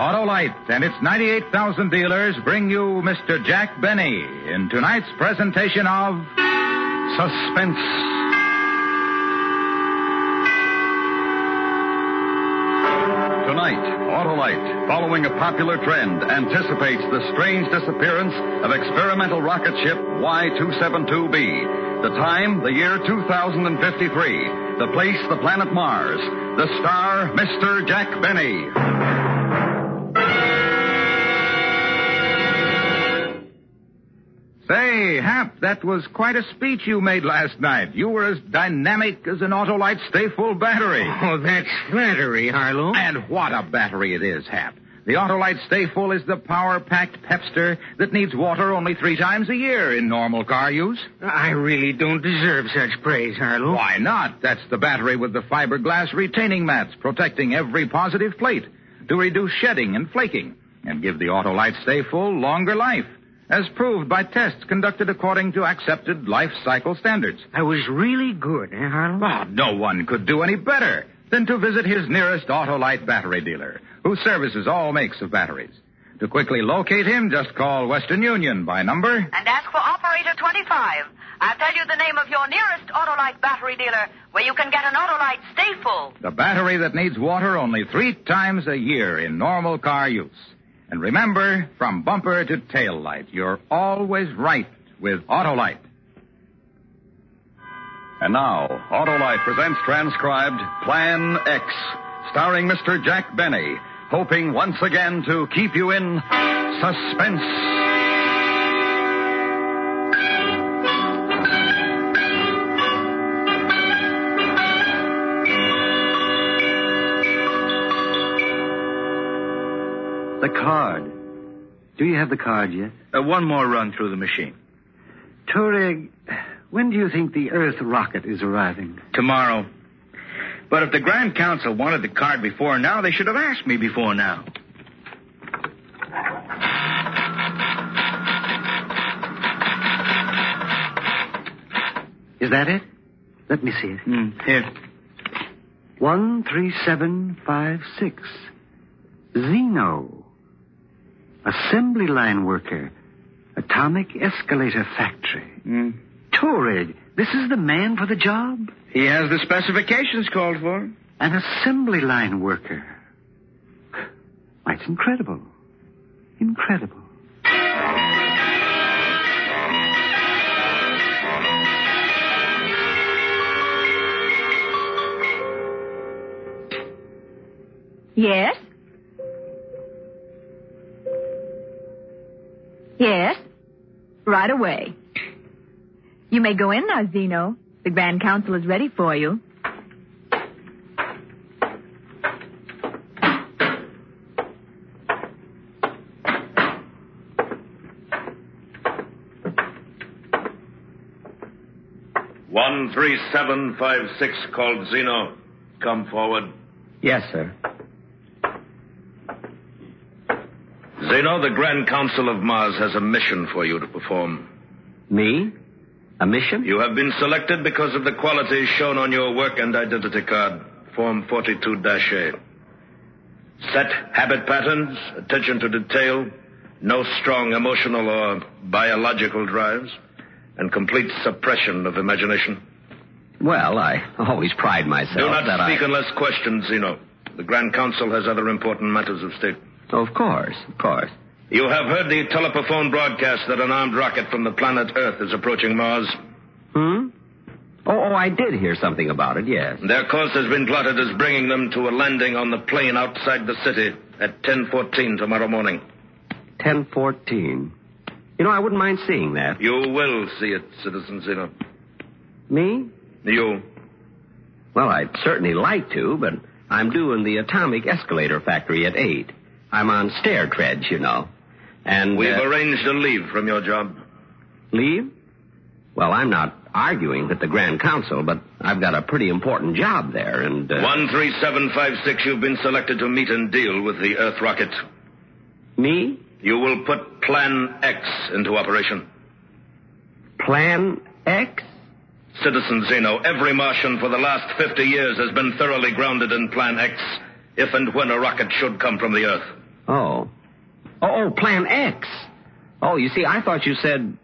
Autolite and its 98,000 dealers bring you Mr. Jack Benny in tonight's presentation of Suspense. Tonight, Autolite, following a popular trend, anticipates the strange disappearance of experimental rocket ship Y272B. The time, the year 2053. The place, the planet Mars. The star, Mr. Jack Benny. Say, Hap, that was quite a speech you made last night. You were as dynamic as an Autolite Sta-Ful battery. Oh, that's flattery, Harlow. And what a battery it is, Hap. The Autolite Sta-Ful is the power-packed pepster that needs water only three times a year in normal car use. I really don't deserve such praise, Harlow. Why not? That's the battery with the fiberglass retaining mats protecting every positive plate to reduce shedding and flaking and give the Autolite Sta-Ful longer life, as proved by tests conducted according to accepted life cycle standards. I was really good, eh, Harlow? Well, no one could do any better than to visit his nearest Autolite battery dealer, who services all makes of batteries. To quickly locate him, just call Western Union by number. And ask for operator 25. I'll tell you the name of your nearest Autolite battery dealer where you can get an Autolite Sta-Ful. The battery that needs water only three times a year in normal car use. And remember, from bumper to tail light, you're always right with Autolite. And now, Autolite presents transcribed Plan X, starring Mr. Jack Benny, hoping once again to keep you in suspense. The card. Do you have the card yet? Uh, one more run through the machine. Touareg, when do you think the Earth rocket is arriving? Tomorrow. But if the Grand Council wanted the card before now, they should have asked me before now. Is that it? Let me see it. Mm, here. One three seven five six. Zeno. Assembly line worker. Atomic escalator factory. Mm. Touareg, this is the man for the job? He has the specifications called for. An assembly line worker. Why, it's incredible. Incredible. Yes? Yes? Right away. You may go in now, Zeno. The Grand Council is ready for you. One three seven five six called Zeno. Come forward. Yes, sir. Zeno, the Grand Council of Mars has a mission for you to perform. Me? A mission? You have been selected because of the qualities shown on your work and identity card, Form 42-A. Set habit patterns, attention to detail, no strong emotional or biological drives, and complete suppression of imagination. Well, I always pride myself Do not speak I... unless questioned, Zeno. The Grand Council has other important matters of state. Of course, of course. You have heard the telephone broadcast that an armed rocket from the planet Earth is approaching Mars. Hmm? Oh, oh, I did hear something about it, yes. Their course has been plotted as bringing them to a landing on the plain outside the city at 10:14 tomorrow morning. 1014. You know, I wouldn't mind seeing that. You will see it, Citizen Zeno. Me? You. Well, I'd certainly like to, but I'm due in the atomic escalator factory at 8. I'm on stair treads, you know. And We've uh, arranged a leave from your job. leave? Well, I'm not arguing with the Grand Council, but I've got a pretty important job there, and uh, 13756, you've been selected to meet and deal with the Earth rocket. me? You will put Plan X into operation. Plan X? Citizen Zeno, every Martian for the last 50 years has been thoroughly grounded in Plan X, if and when a rocket should come from the Earth. Oh. Oh, oh, Plan X. Oh, you see, I thought you said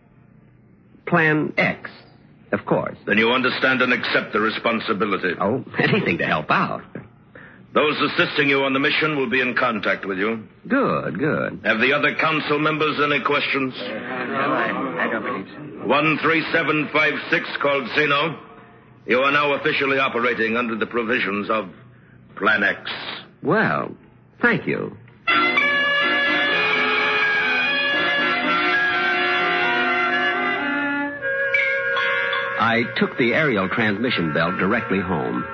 Plan X. Of course. Then you understand and accept the responsibility. Oh, anything to help out. Those assisting you on the mission will be in contact with you. Good, good. Have the other council members any questions? No, I don't believe so. 13756 called Zeno. You are now officially operating under the provisions of Plan X. Well, thank you. I took the aerial transmission belt directly home.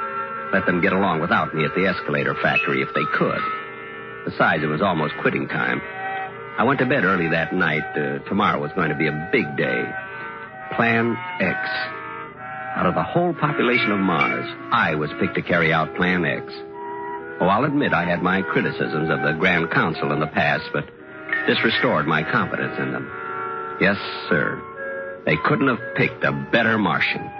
Let them get along without me at the escalator factory if they could. Besides, it was almost quitting time. I went to bed early that night. Uh, tomorrow was going to be a big day. Plan X. Out of the whole population of Mars, I was picked to carry out Plan X. Oh, I'll admit I had my criticisms of the Grand Council in the past, but this restored my confidence in them. Yes, sir. They couldn't have picked a better Martian.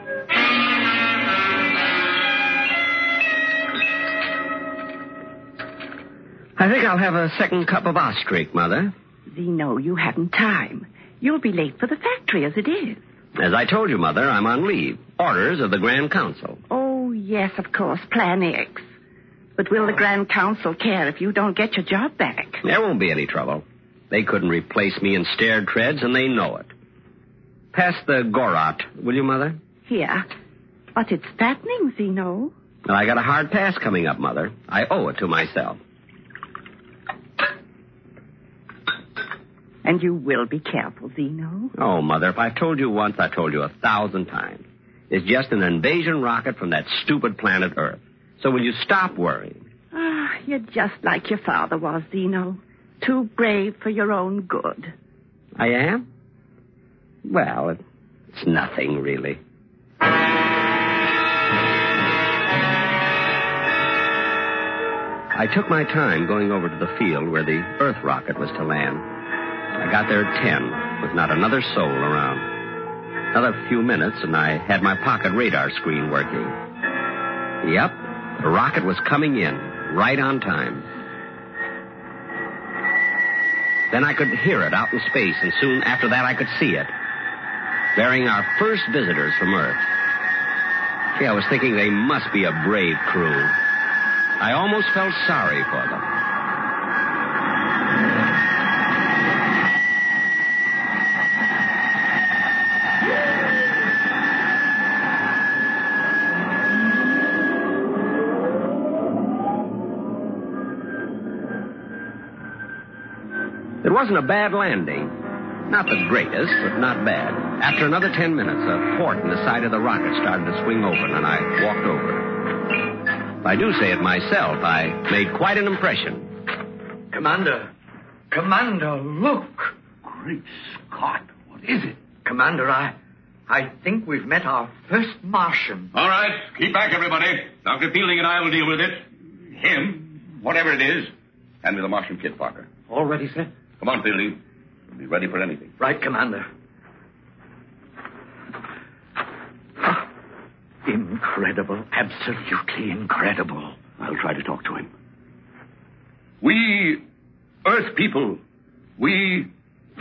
I think I'll have a second cup of Ostrich, Mother. Zeno, you haven't time. You'll be late for the factory as it is. As I told you, Mother, I'm on leave. Orders of the Grand Council. Oh, yes, of course, Plan X. But will the Grand Council care if you don't get your job back? There won't be any trouble. They couldn't replace me in stair treads, and they know it. Pass the Gorot, will you, Mother? Here. But it's fattening, Zeno. Well, I got a hard pass coming up, Mother. I owe it to myself. And you will be careful, Zeno. Oh, Mother, if I've told you once, I've told you a thousand times. It's just an invasion rocket from that stupid planet Earth. So will you stop worrying? Ah, you're just like your father was, Zeno. Too brave for your own good. I am? Well, it's nothing, really. I took my time going over to the field where the Earth rocket was to land. I got there at 10 with not another soul around. Another few minutes and I had my pocket radar screen working. Yep, the rocket was coming in right on time. Then I could hear it out in space, and soon after that I could see it, bearing our first visitors from Earth. Gee, I was thinking they must be a brave crew. I almost felt sorry for them. It wasn't a bad landing. Not the greatest, but not bad. After another ten minutes, a port in the side of the rocket started to swing open, and I walked over. If I do say it myself, I made quite an impression. Commander. Commander, look. Great Scott, what is it? Commander, I. I think we've met our first Martian. All right, keep back, everybody. Dr. Fielding and I will deal with it. Him, whatever it is. Hand me the Martian kit, Parker. All ready, sir? Come on, Fielding. We'll be ready for anything. Right, Commander. Incredible. Absolutely incredible. I'll try to talk to him. We, Earth people, we,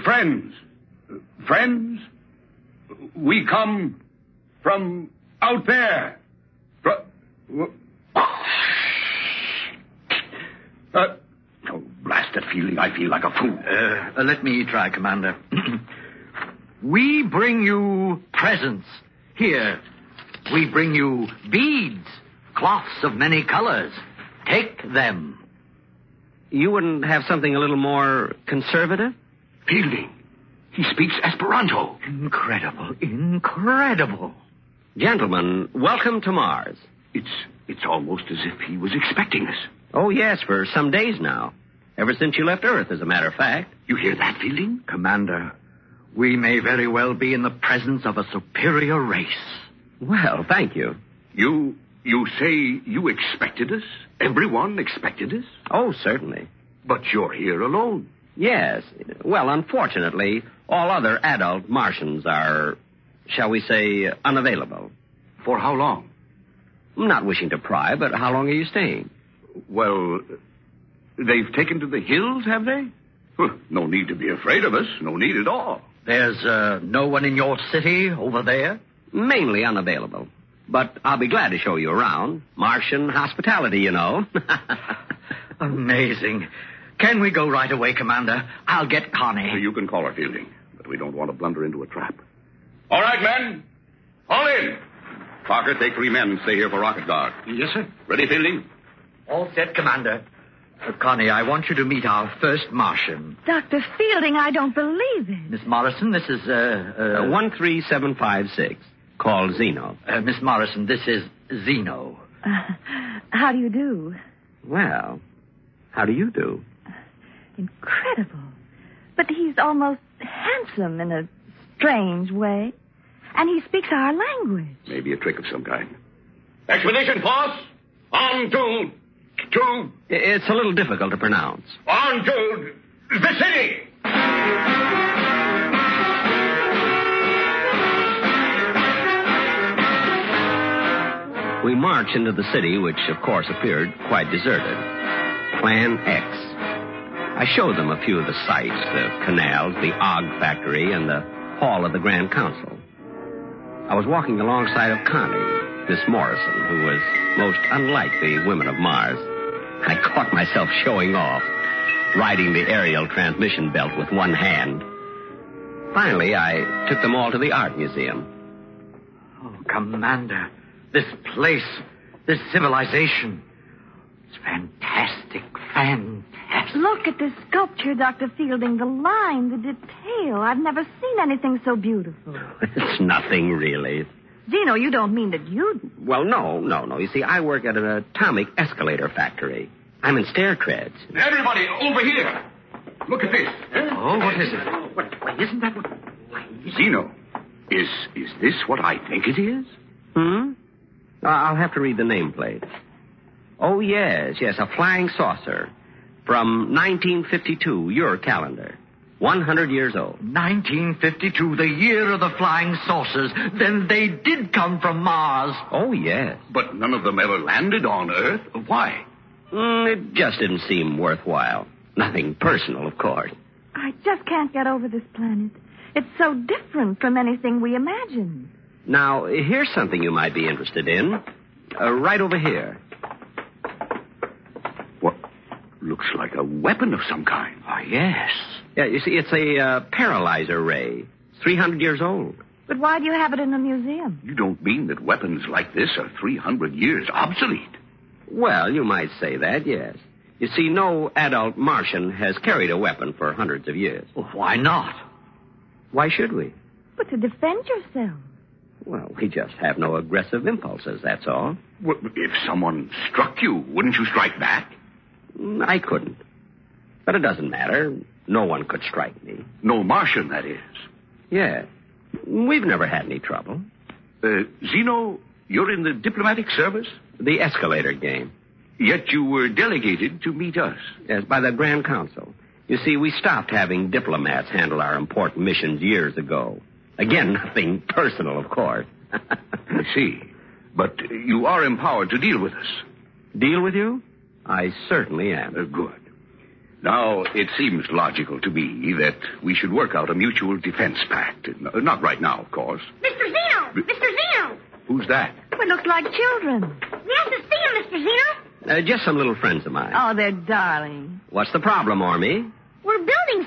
friends, friends, we come from out there. Fro- Uh, oh, blasted feeling. I feel like a fool. Uh, uh, let me try, Commander. we bring you presents. Here, we bring you beads, cloths of many colors. Take them. You wouldn't have something a little more conservative? Fielding. He speaks Esperanto. Incredible, incredible. Gentlemen, welcome to Mars. It's it's almost as if he was expecting us. Oh, yes, for some days now. Ever since you left Earth, as a matter of fact. You hear that, Fielding? Commander, we may very well be in the presence of a superior race. Well, thank you. You you say you expected us? Everyone expected us? Oh, certainly. But you're here alone. Yes. Well, unfortunately, all other adult Martians are, shall we say, unavailable. For how long? I'm not wishing to pry, but how long are you staying? Well, They've taken to the hills, have they? Well, no need to be afraid of us. No need at all. There's uh, no one in your city over there? Mainly unavailable. But I'll be glad to show you around. Martian hospitality, you know. Amazing. Can we go right away, Commander? I'll get Connie. You can call her, Fielding, but we don't want to blunder into a trap. All right, men. All in. Parker, take three men and stay here for rocket guard. Yes, sir. Ready, Fielding? All set, Commander. Uh, Connie, I want you to meet our first Martian. Dr. Fielding, I don't believe it. Miss Morrison, this is, uh, uh, Uh, 13756. Called Zeno. uh, Miss Morrison, this is Zeno. Uh, how do you do? Well, how do you do? Incredible. But he's almost handsome in a strange way. And he speaks our language. Maybe a trick of some kind. Expedition force, on to, to, It's a little difficult to pronounce. on to the city. We march into the city, which of course appeared quite deserted. Plan X. I showed them a few of the sights, the canals, the Og factory, and the hall of the Grand Council. I was walking alongside of Connie, Miss Morrison, who was most unlike the women of Mars. I caught myself showing off, riding the aerial transmission belt with one hand. Finally, I took them all to the art museum. Oh, Commander, this place, this civilization. It's fantastic, fantastic. Look at this sculpture, Dr. Fielding. The line, the detail. I've never seen anything so beautiful. It's nothing really. Zeno, you don't mean that you. Well, no, no, no. You see, I work at an atomic escalator factory. I'm in stair treads. Everybody, over here. Look at this. Oh, what is it? What, why, isn't that what... Why, Zeno, is is this what I think it is? Hmm? Uh, I'll have to read the nameplate. Oh, yes, yes, a flying saucer. From 1952, your calendar. 100 years old. 1952, the year of the flying saucers. Then they did come from Mars. Oh, yes. But none of them ever landed on Earth. Why? Mm, it just didn't seem worthwhile. Nothing personal, of course. I just can't get over this planet. It's so different from anything we imagined. Now, here's something you might be interested in. Uh, right over here. What? Looks like a weapon of some kind. Ah, yes. Yeah, you see, it's a uh, paralyzer ray. It's 300 years old. But why do you have it in the museum? You don't mean that weapons like this are 300 years obsolete? Well, you might say that, yes. You see, no adult Martian has carried a weapon for hundreds of years. Well, why not? Why should we? But to defend yourself. Well, we just have no aggressive impulses, that's all. Well, if someone struck you, wouldn't you strike back? Mm, I couldn't. But it doesn't matter. No one could strike me. No Martian, that is. Yeah. We've never had any trouble. Uh, Zeno, you're in the diplomatic service? The escalator game. Yet you were delegated to meet us. Yes, by the Grand Council. You see, we stopped having diplomats handle our important missions years ago. Again, nothing personal, of course. I see. But you are empowered to deal with us. Deal with you? I certainly am. Uh, good. Now, it seems logical to me that we should work out a mutual defense pact. Not right now, of course. Mr. Zeno! Mr. Zeno! Who's that? We look like children. We have to see him, Mr. Zeno. Uh, just some little friends of mine. Oh, they're darling. What's the problem, Ormy?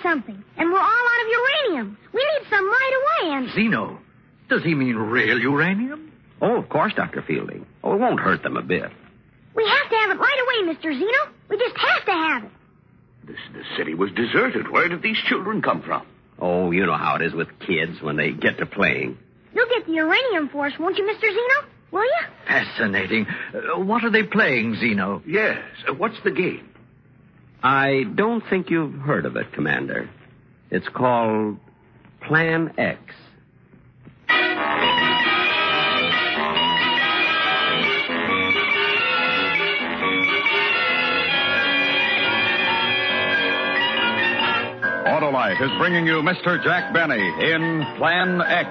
We're building something, and we're all out of uranium. We need some right away, and... Zeno, does he mean real uranium? Oh, of course, Dr. Fielding. Oh, it won't hurt them a bit. We have to have it right away, Mr. Zeno. We just have to have it. This, the city was deserted. Where did these children come from? Oh, you know how it is with kids when they get to playing. You'll get the uranium for us, won't you, Mr. Zeno? Will you? Fascinating. Uh, what are they playing, Zeno? Yes. Uh, what's the game? I don't think you've heard of it, Commander. It's called Plan X. Autolite is bringing you Mr. Jack Benny in Plan X.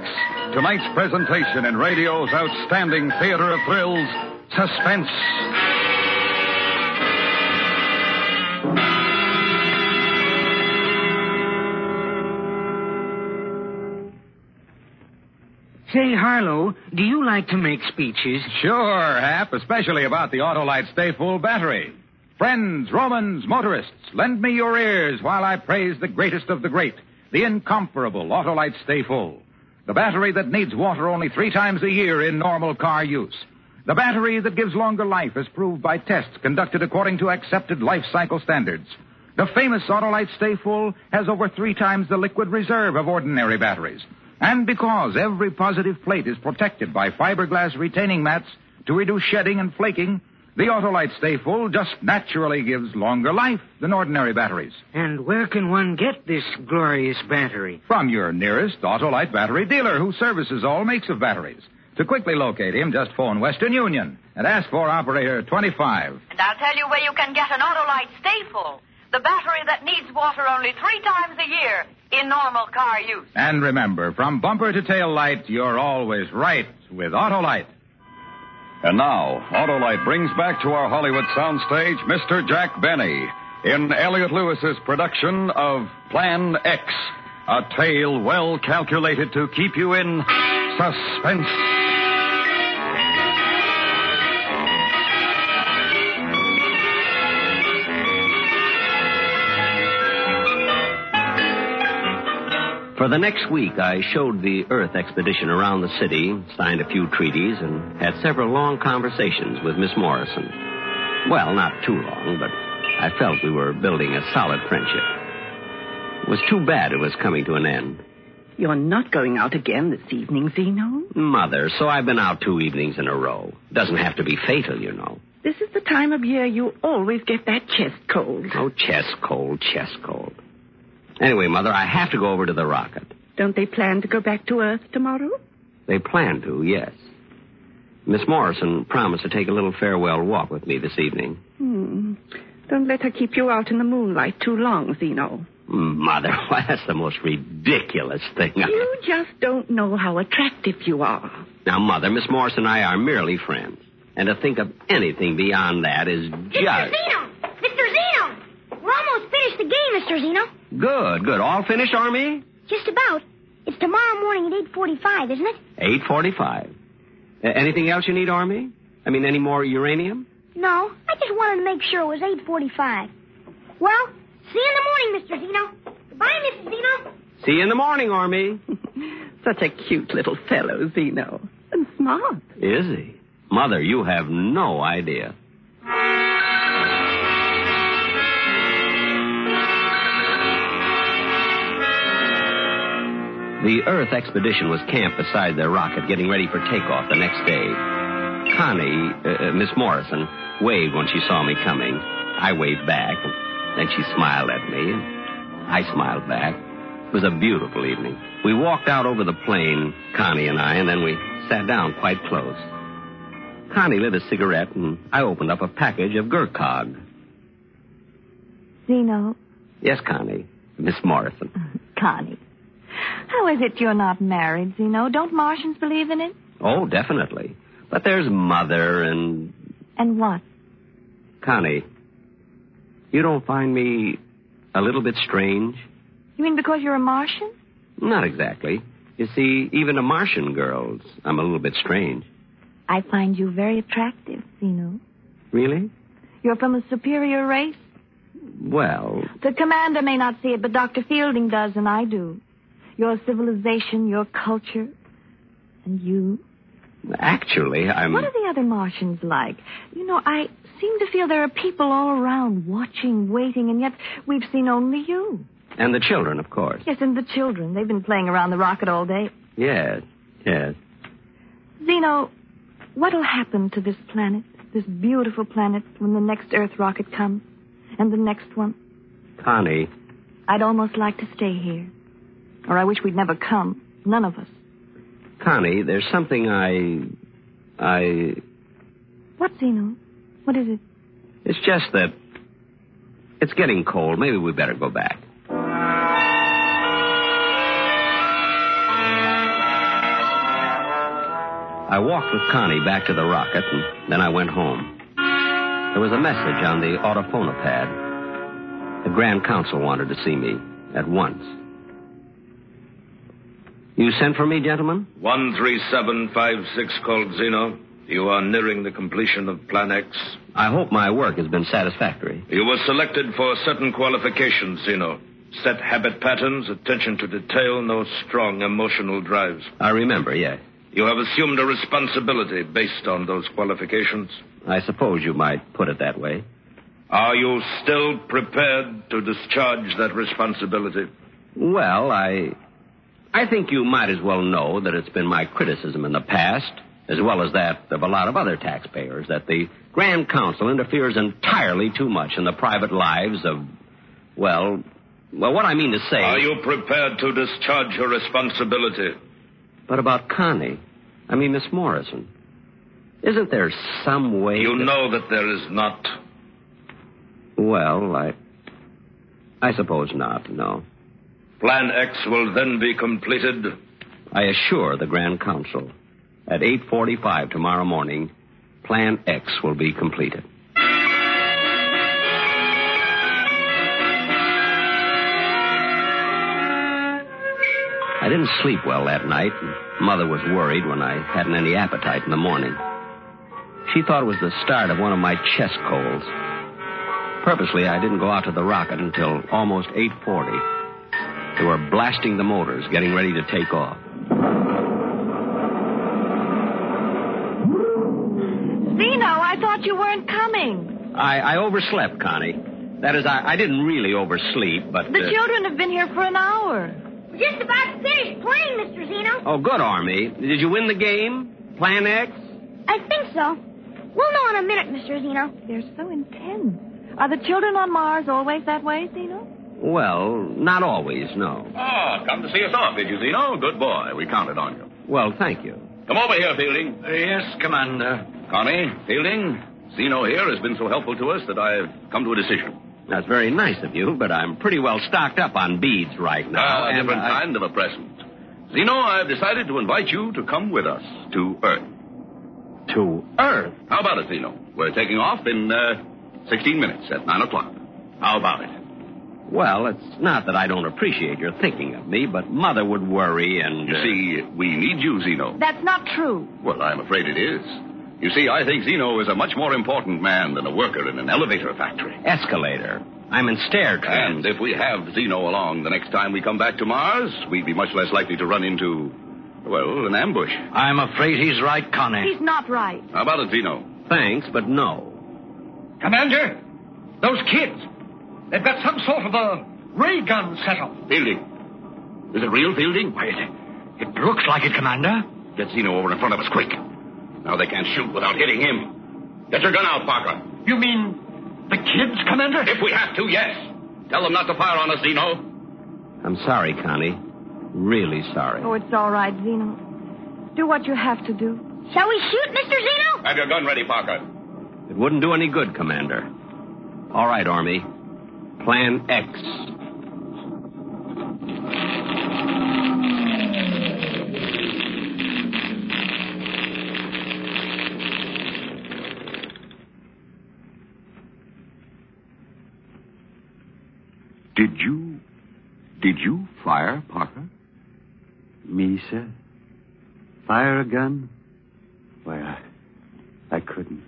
Tonight's presentation in radio's outstanding theater of thrills, Suspense. Say, Harlow, do you like to make speeches? Sure, Hap, especially about the Autolite Sta-Ful battery. Friends, Romans, motorists, lend me your ears while I praise the greatest of the great, the incomparable Autolite Sta-Ful. The battery that needs water only three times a year in normal car use. The battery that gives longer life as proved by tests conducted according to accepted life cycle standards. The famous Autolite Sta-Ful has over three times the liquid reserve of ordinary batteries. And because every positive plate is protected by fiberglass retaining mats to reduce shedding and flaking, the Autolite Sta-Ful just naturally gives longer life than ordinary batteries. And where can one get this glorious battery? From your nearest Autolite battery dealer who services all makes of batteries. To quickly locate him, just phone Western Union and ask for operator 25. And I'll tell you where you can get an Autolite Sta-Ful. The battery that needs water only three times a year in normal car use. And remember, from bumper to tail light, you're always right with Autolite. And now, Autolite brings back to our Hollywood soundstage Mr. Jack Benny in Elliott Lewis's production of Plan X, a tale well calculated to keep you in suspense. For the next week, I showed the Earth expedition around the city, signed a few treaties, and had several long conversations with Miss Morrison. Well, not too long, but I felt we were building a solid friendship. It was too bad it was coming to an end. You're not going out again this evening, Zeno? Mother, so I've been out two evenings in a row. Doesn't have to be fatal, you know. This is the time of year you always get that chest cold. Oh, chest cold, chest cold. Anyway, Mother, I have to go over to the rocket. Don't they plan to go back to Earth tomorrow? They plan to, yes. Miss Morrison promised to take a little farewell walk with me this evening. Hmm. Don't let her keep you out in the moonlight too long, Zeno. Mother, why, that's the most ridiculous thing. You I- You just don't know how attractive you are. Now, Mother, Miss Morrison and I are merely friends. And to think of anything beyond that is just. Mr. just... Zeno! Mr. Zeno! We're almost finished the Mr. Zeno. Good, good. All finished, Army? Just about. It's tomorrow morning at 8.45, isn't it? 845. Uh, anything else you need, Army? I mean, any more uranium? No, I just wanted to make sure it was 8.45. Well, see you in the morning, Mr. Zeno. Goodbye, Mrs. Zeno. See you in the morning, Army. Such a cute little fellow, Zeno. And smart. Is he? Mother, you have no idea. The Earth expedition was camped beside their rocket, getting ready for takeoff the next day. Connie, uh, uh, Miss Morrison, waved when she saw me coming. I waved back, and then she smiled at me, and I smiled back. It was a beautiful evening. We walked out over the plain, Connie and I, and then we sat down quite close. Connie lit a cigarette, and I opened up a package of Gurkog. Zeno, Yes, Connie. Miss Morrison. Connie. How is it you're not married, Zeno? Don't Martians believe in it? Oh, definitely. But there's Mother and And what? Connie. You don't find me a little bit strange? You mean because you're a Martian? Not exactly. You see, even to Martian girls, I'm a little bit strange. I find you very attractive, Zeno. Really? You're from a superior race. Well, The commander may not see it, but Dr. Fielding does, and I do. Your civilization, your culture, and you. actually, I'm. What are the other Martians like? You know, I seem to feel there are people all around watching, waiting, and yet we've seen only you. And the children, of course. Yes, and the children. They've been playing around the rocket all day. Yes, yes. Zeno, what'll happen to this planet, this beautiful planet, when the next Earth rocket comes? And the next one? Connie, I'd almost like to stay here. Or I wish we'd never come. None of us. Connie, there's something I. I. What, Zeno? What is it? It's just that. It's getting cold. Maybe we better go back. I walked with Connie back to the rocket, and then I went home. There was a message on the autophonopad. The Grand Council wanted to see me at once. You sent for me, gentlemen? 13756 called Zeno. You are nearing the completion of Plan X. I hope my work has been satisfactory. You were selected for certain qualifications, Zeno. Set habit patterns, attention to detail, no strong emotional drives. I remember, yes. You have assumed a responsibility based on those qualifications. I suppose you might put it that way. Are you still prepared to discharge that responsibility? Well, I. I think you might as well know that it's been my criticism in the past, as well as that of a lot of other taxpayers, that the Grand Council interferes entirely too much in the private lives of, well, well, what I mean to say. Are you prepared to discharge your responsibility? But about Connie, I mean Miss Morrison, isn't there some way? You that- know that there is not. Well, I. I suppose not. No. Plan X will then be completed. I assure the Grand Council, at 8:45 tomorrow morning, Plan X will be completed. I didn't sleep well that night, Mother was worried when I hadn't any appetite in the morning. She thought it was the start of one of my chest colds. Purposely, I didn't go out to the rocket until almost 8:40. They were blasting the motors, getting ready to take off. Zeno, I thought you weren't coming. I, I overslept, Connie. That is, I, I didn't really oversleep, but. The uh, children have been here for an hour. We're just about finished playing, Mr. Zeno. Oh, good, Army. Did you win the game? Plan X? I think so. We'll know in a minute, Mr. Zeno. They're so intense. Are the children on Mars always that way, Zeno? Well, not always, no. Ah, come to see us off, did you, Zeno? Good boy. We counted on you. Well, thank you. Come over here, Fielding. Yes, Commander. Connie, Fielding, Zeno here has been so helpful to us that I've come to a decision. That's very nice of you, but I'm pretty well stocked up on beads right now. Ah, a different I- kind of a present. Zeno, I've decided to invite you to come with us to Earth. To Earth? How about it, Zeno? We're taking off in uh, 16 minutes at 9 o'clock. How about it? Well, it's not that I don't appreciate your thinking of me, but Mother would worry and. You uh, see, we need you, Zeno. That's not true. Well, I'm afraid it is. You see, I think Zeno is a much more important man than a worker in an elevator factory. Escalator. I'm in stair trams. And if we have Zeno along the next time we come back to Mars, we'd be much less likely to run into, well, an ambush. I'm afraid he's right, Connie. He's not right. How about it, Zeno? Thanks, but no. Commander, those kids, they've got some sort of a ray gun set up. Fielding. Is it real, Fielding? Wait, it looks like it, Commander. Get Zeno over in front of us, quick. Now they can't shoot without hitting him. Get your gun out, Parker. You mean the kids, Commander? If we have to, yes. Tell them not to fire on us, Zeno. I'm sorry, Connie. Really sorry. Oh, it's all right, Zeno. Do what you have to do. Shall we shoot, Mr. Zeno? Have your gun ready, Parker. It wouldn't do any good, Commander. All right, Army. Plan X. Did you. Did you fire, Parker? Me, sir? Fire a gun? Why, I, I couldn't.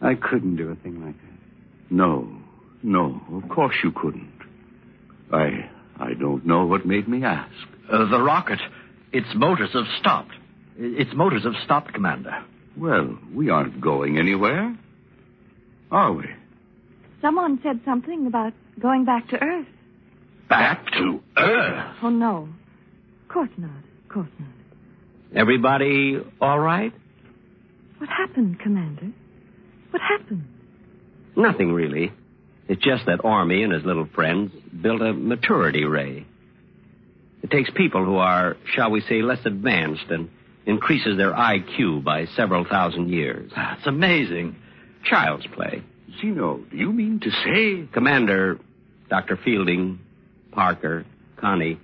I couldn't do a thing like that. No. No, of course you couldn't. I. I don't know what made me ask. Uh, the rocket, its motors have stopped. Its motors have stopped, Commander. Well, we aren't going anywhere. Are we? Someone said something about going back to Earth. Back to Earth? Oh, no. Of course not. Of course not. Everybody all right? What happened, Commander? What happened? Nothing really. It's just that Army and his little friends built a maturity ray. It takes people who are, shall we say, less advanced and increases their IQ by several thousand years. That's amazing. Child's play. Zeno, do you mean to say. Commander, Dr. Fielding, Parker, Connie,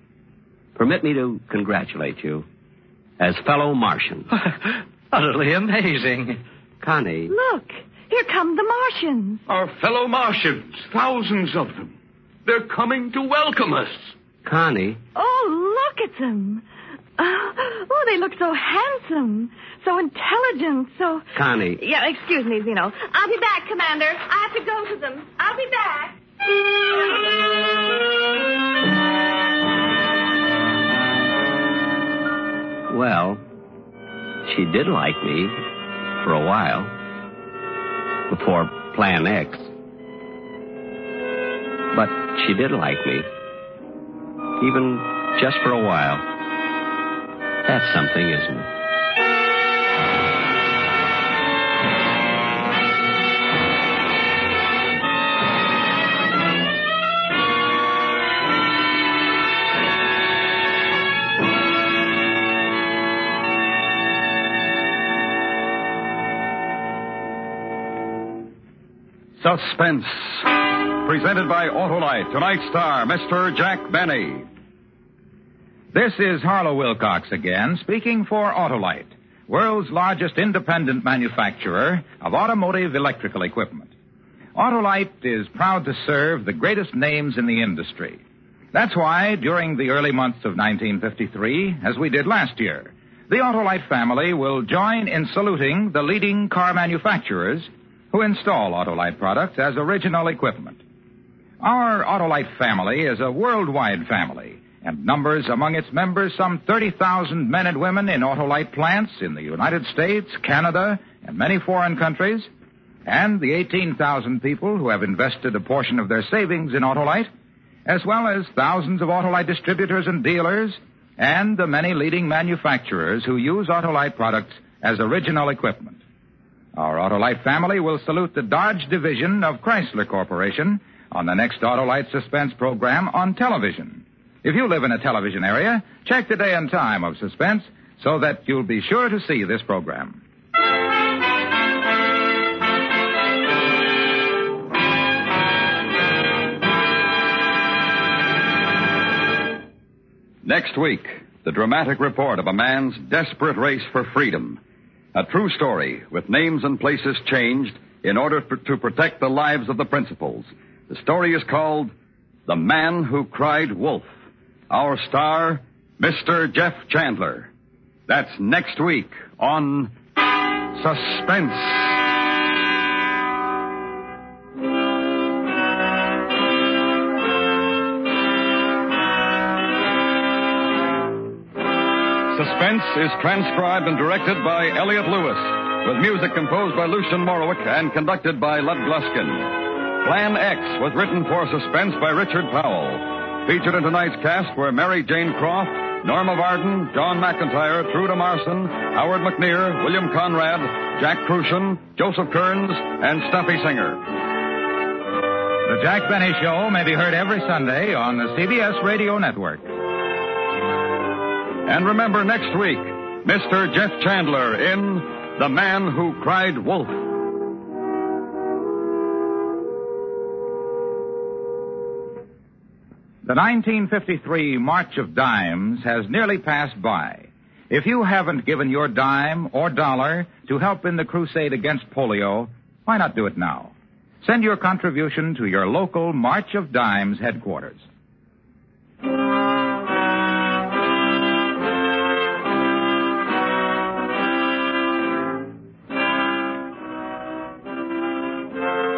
permit me to congratulate you as fellow Martians. Utterly amazing. Connie, Look, here come the Martians. Our fellow Martians, thousands of them. They're coming to welcome us. Connie, Oh, look at them. Oh, oh, they look so handsome, so intelligent, so. Connie. Yeah, excuse me, Zeno. I'll be back, Commander. I have to go to them. I'll be back. Well, she did like me for a while. Before Plan X. But she did like me. Even just for a while. That's something, isn't it? Suspense. Presented by Autolite. Tonight's star, Mr. Jack Benny. This is Harlow Wilcox again, speaking for Autolite, world's largest independent manufacturer of automotive electrical equipment. Autolite is proud to serve the greatest names in the industry. That's why, during the early months of 1953, as we did last year, the Autolite family will join in saluting the leading car manufacturers who install Autolite products as original equipment. Our Autolite family is a worldwide family and numbers among its members some 30,000 men and women in Autolite plants in the United States, Canada, and many foreign countries, and the 18,000 people who have invested a portion of their savings in Autolite, as well as thousands of Autolite distributors and dealers, and the many leading manufacturers who use Autolite products as original equipment. Our Autolite family will salute the Dodge division of Chrysler Corporation on the next Autolite Suspense program on television. If you live in a television area, check the day and time of Suspense so that you'll be sure to see this program. Next week, the dramatic report of a man's desperate race for freedom. A true story with names and places changed in order for, to protect the lives of the principals. The story is called The Man Who Cried Wolf. Our star, Mr. Jeff Chandler. That's next week on Suspense. Suspense is transcribed and directed by Elliott Lewis, with music composed by Lucien Moraweck and conducted by Lud Gluskin. Plan X was written for Suspense by Richard Powell. Featured in tonight's cast were Mary Jane Croft, Norma Varden, John McIntire, Truda Marson, Howard McNear, William Conrad, Jack Kruschen, Joseph Kearns, and Stuffy Singer. The Jack Benny Show may be heard every Sunday on the CBS Radio Network. And remember next week, Mr. Jeff Chandler in The Man Who Cried Wolf. The 1953 March of Dimes has nearly passed by. If you haven't given your dime or dollar to help in the crusade against polio, why not do it now? Send your contribution to your local March of Dimes headquarters.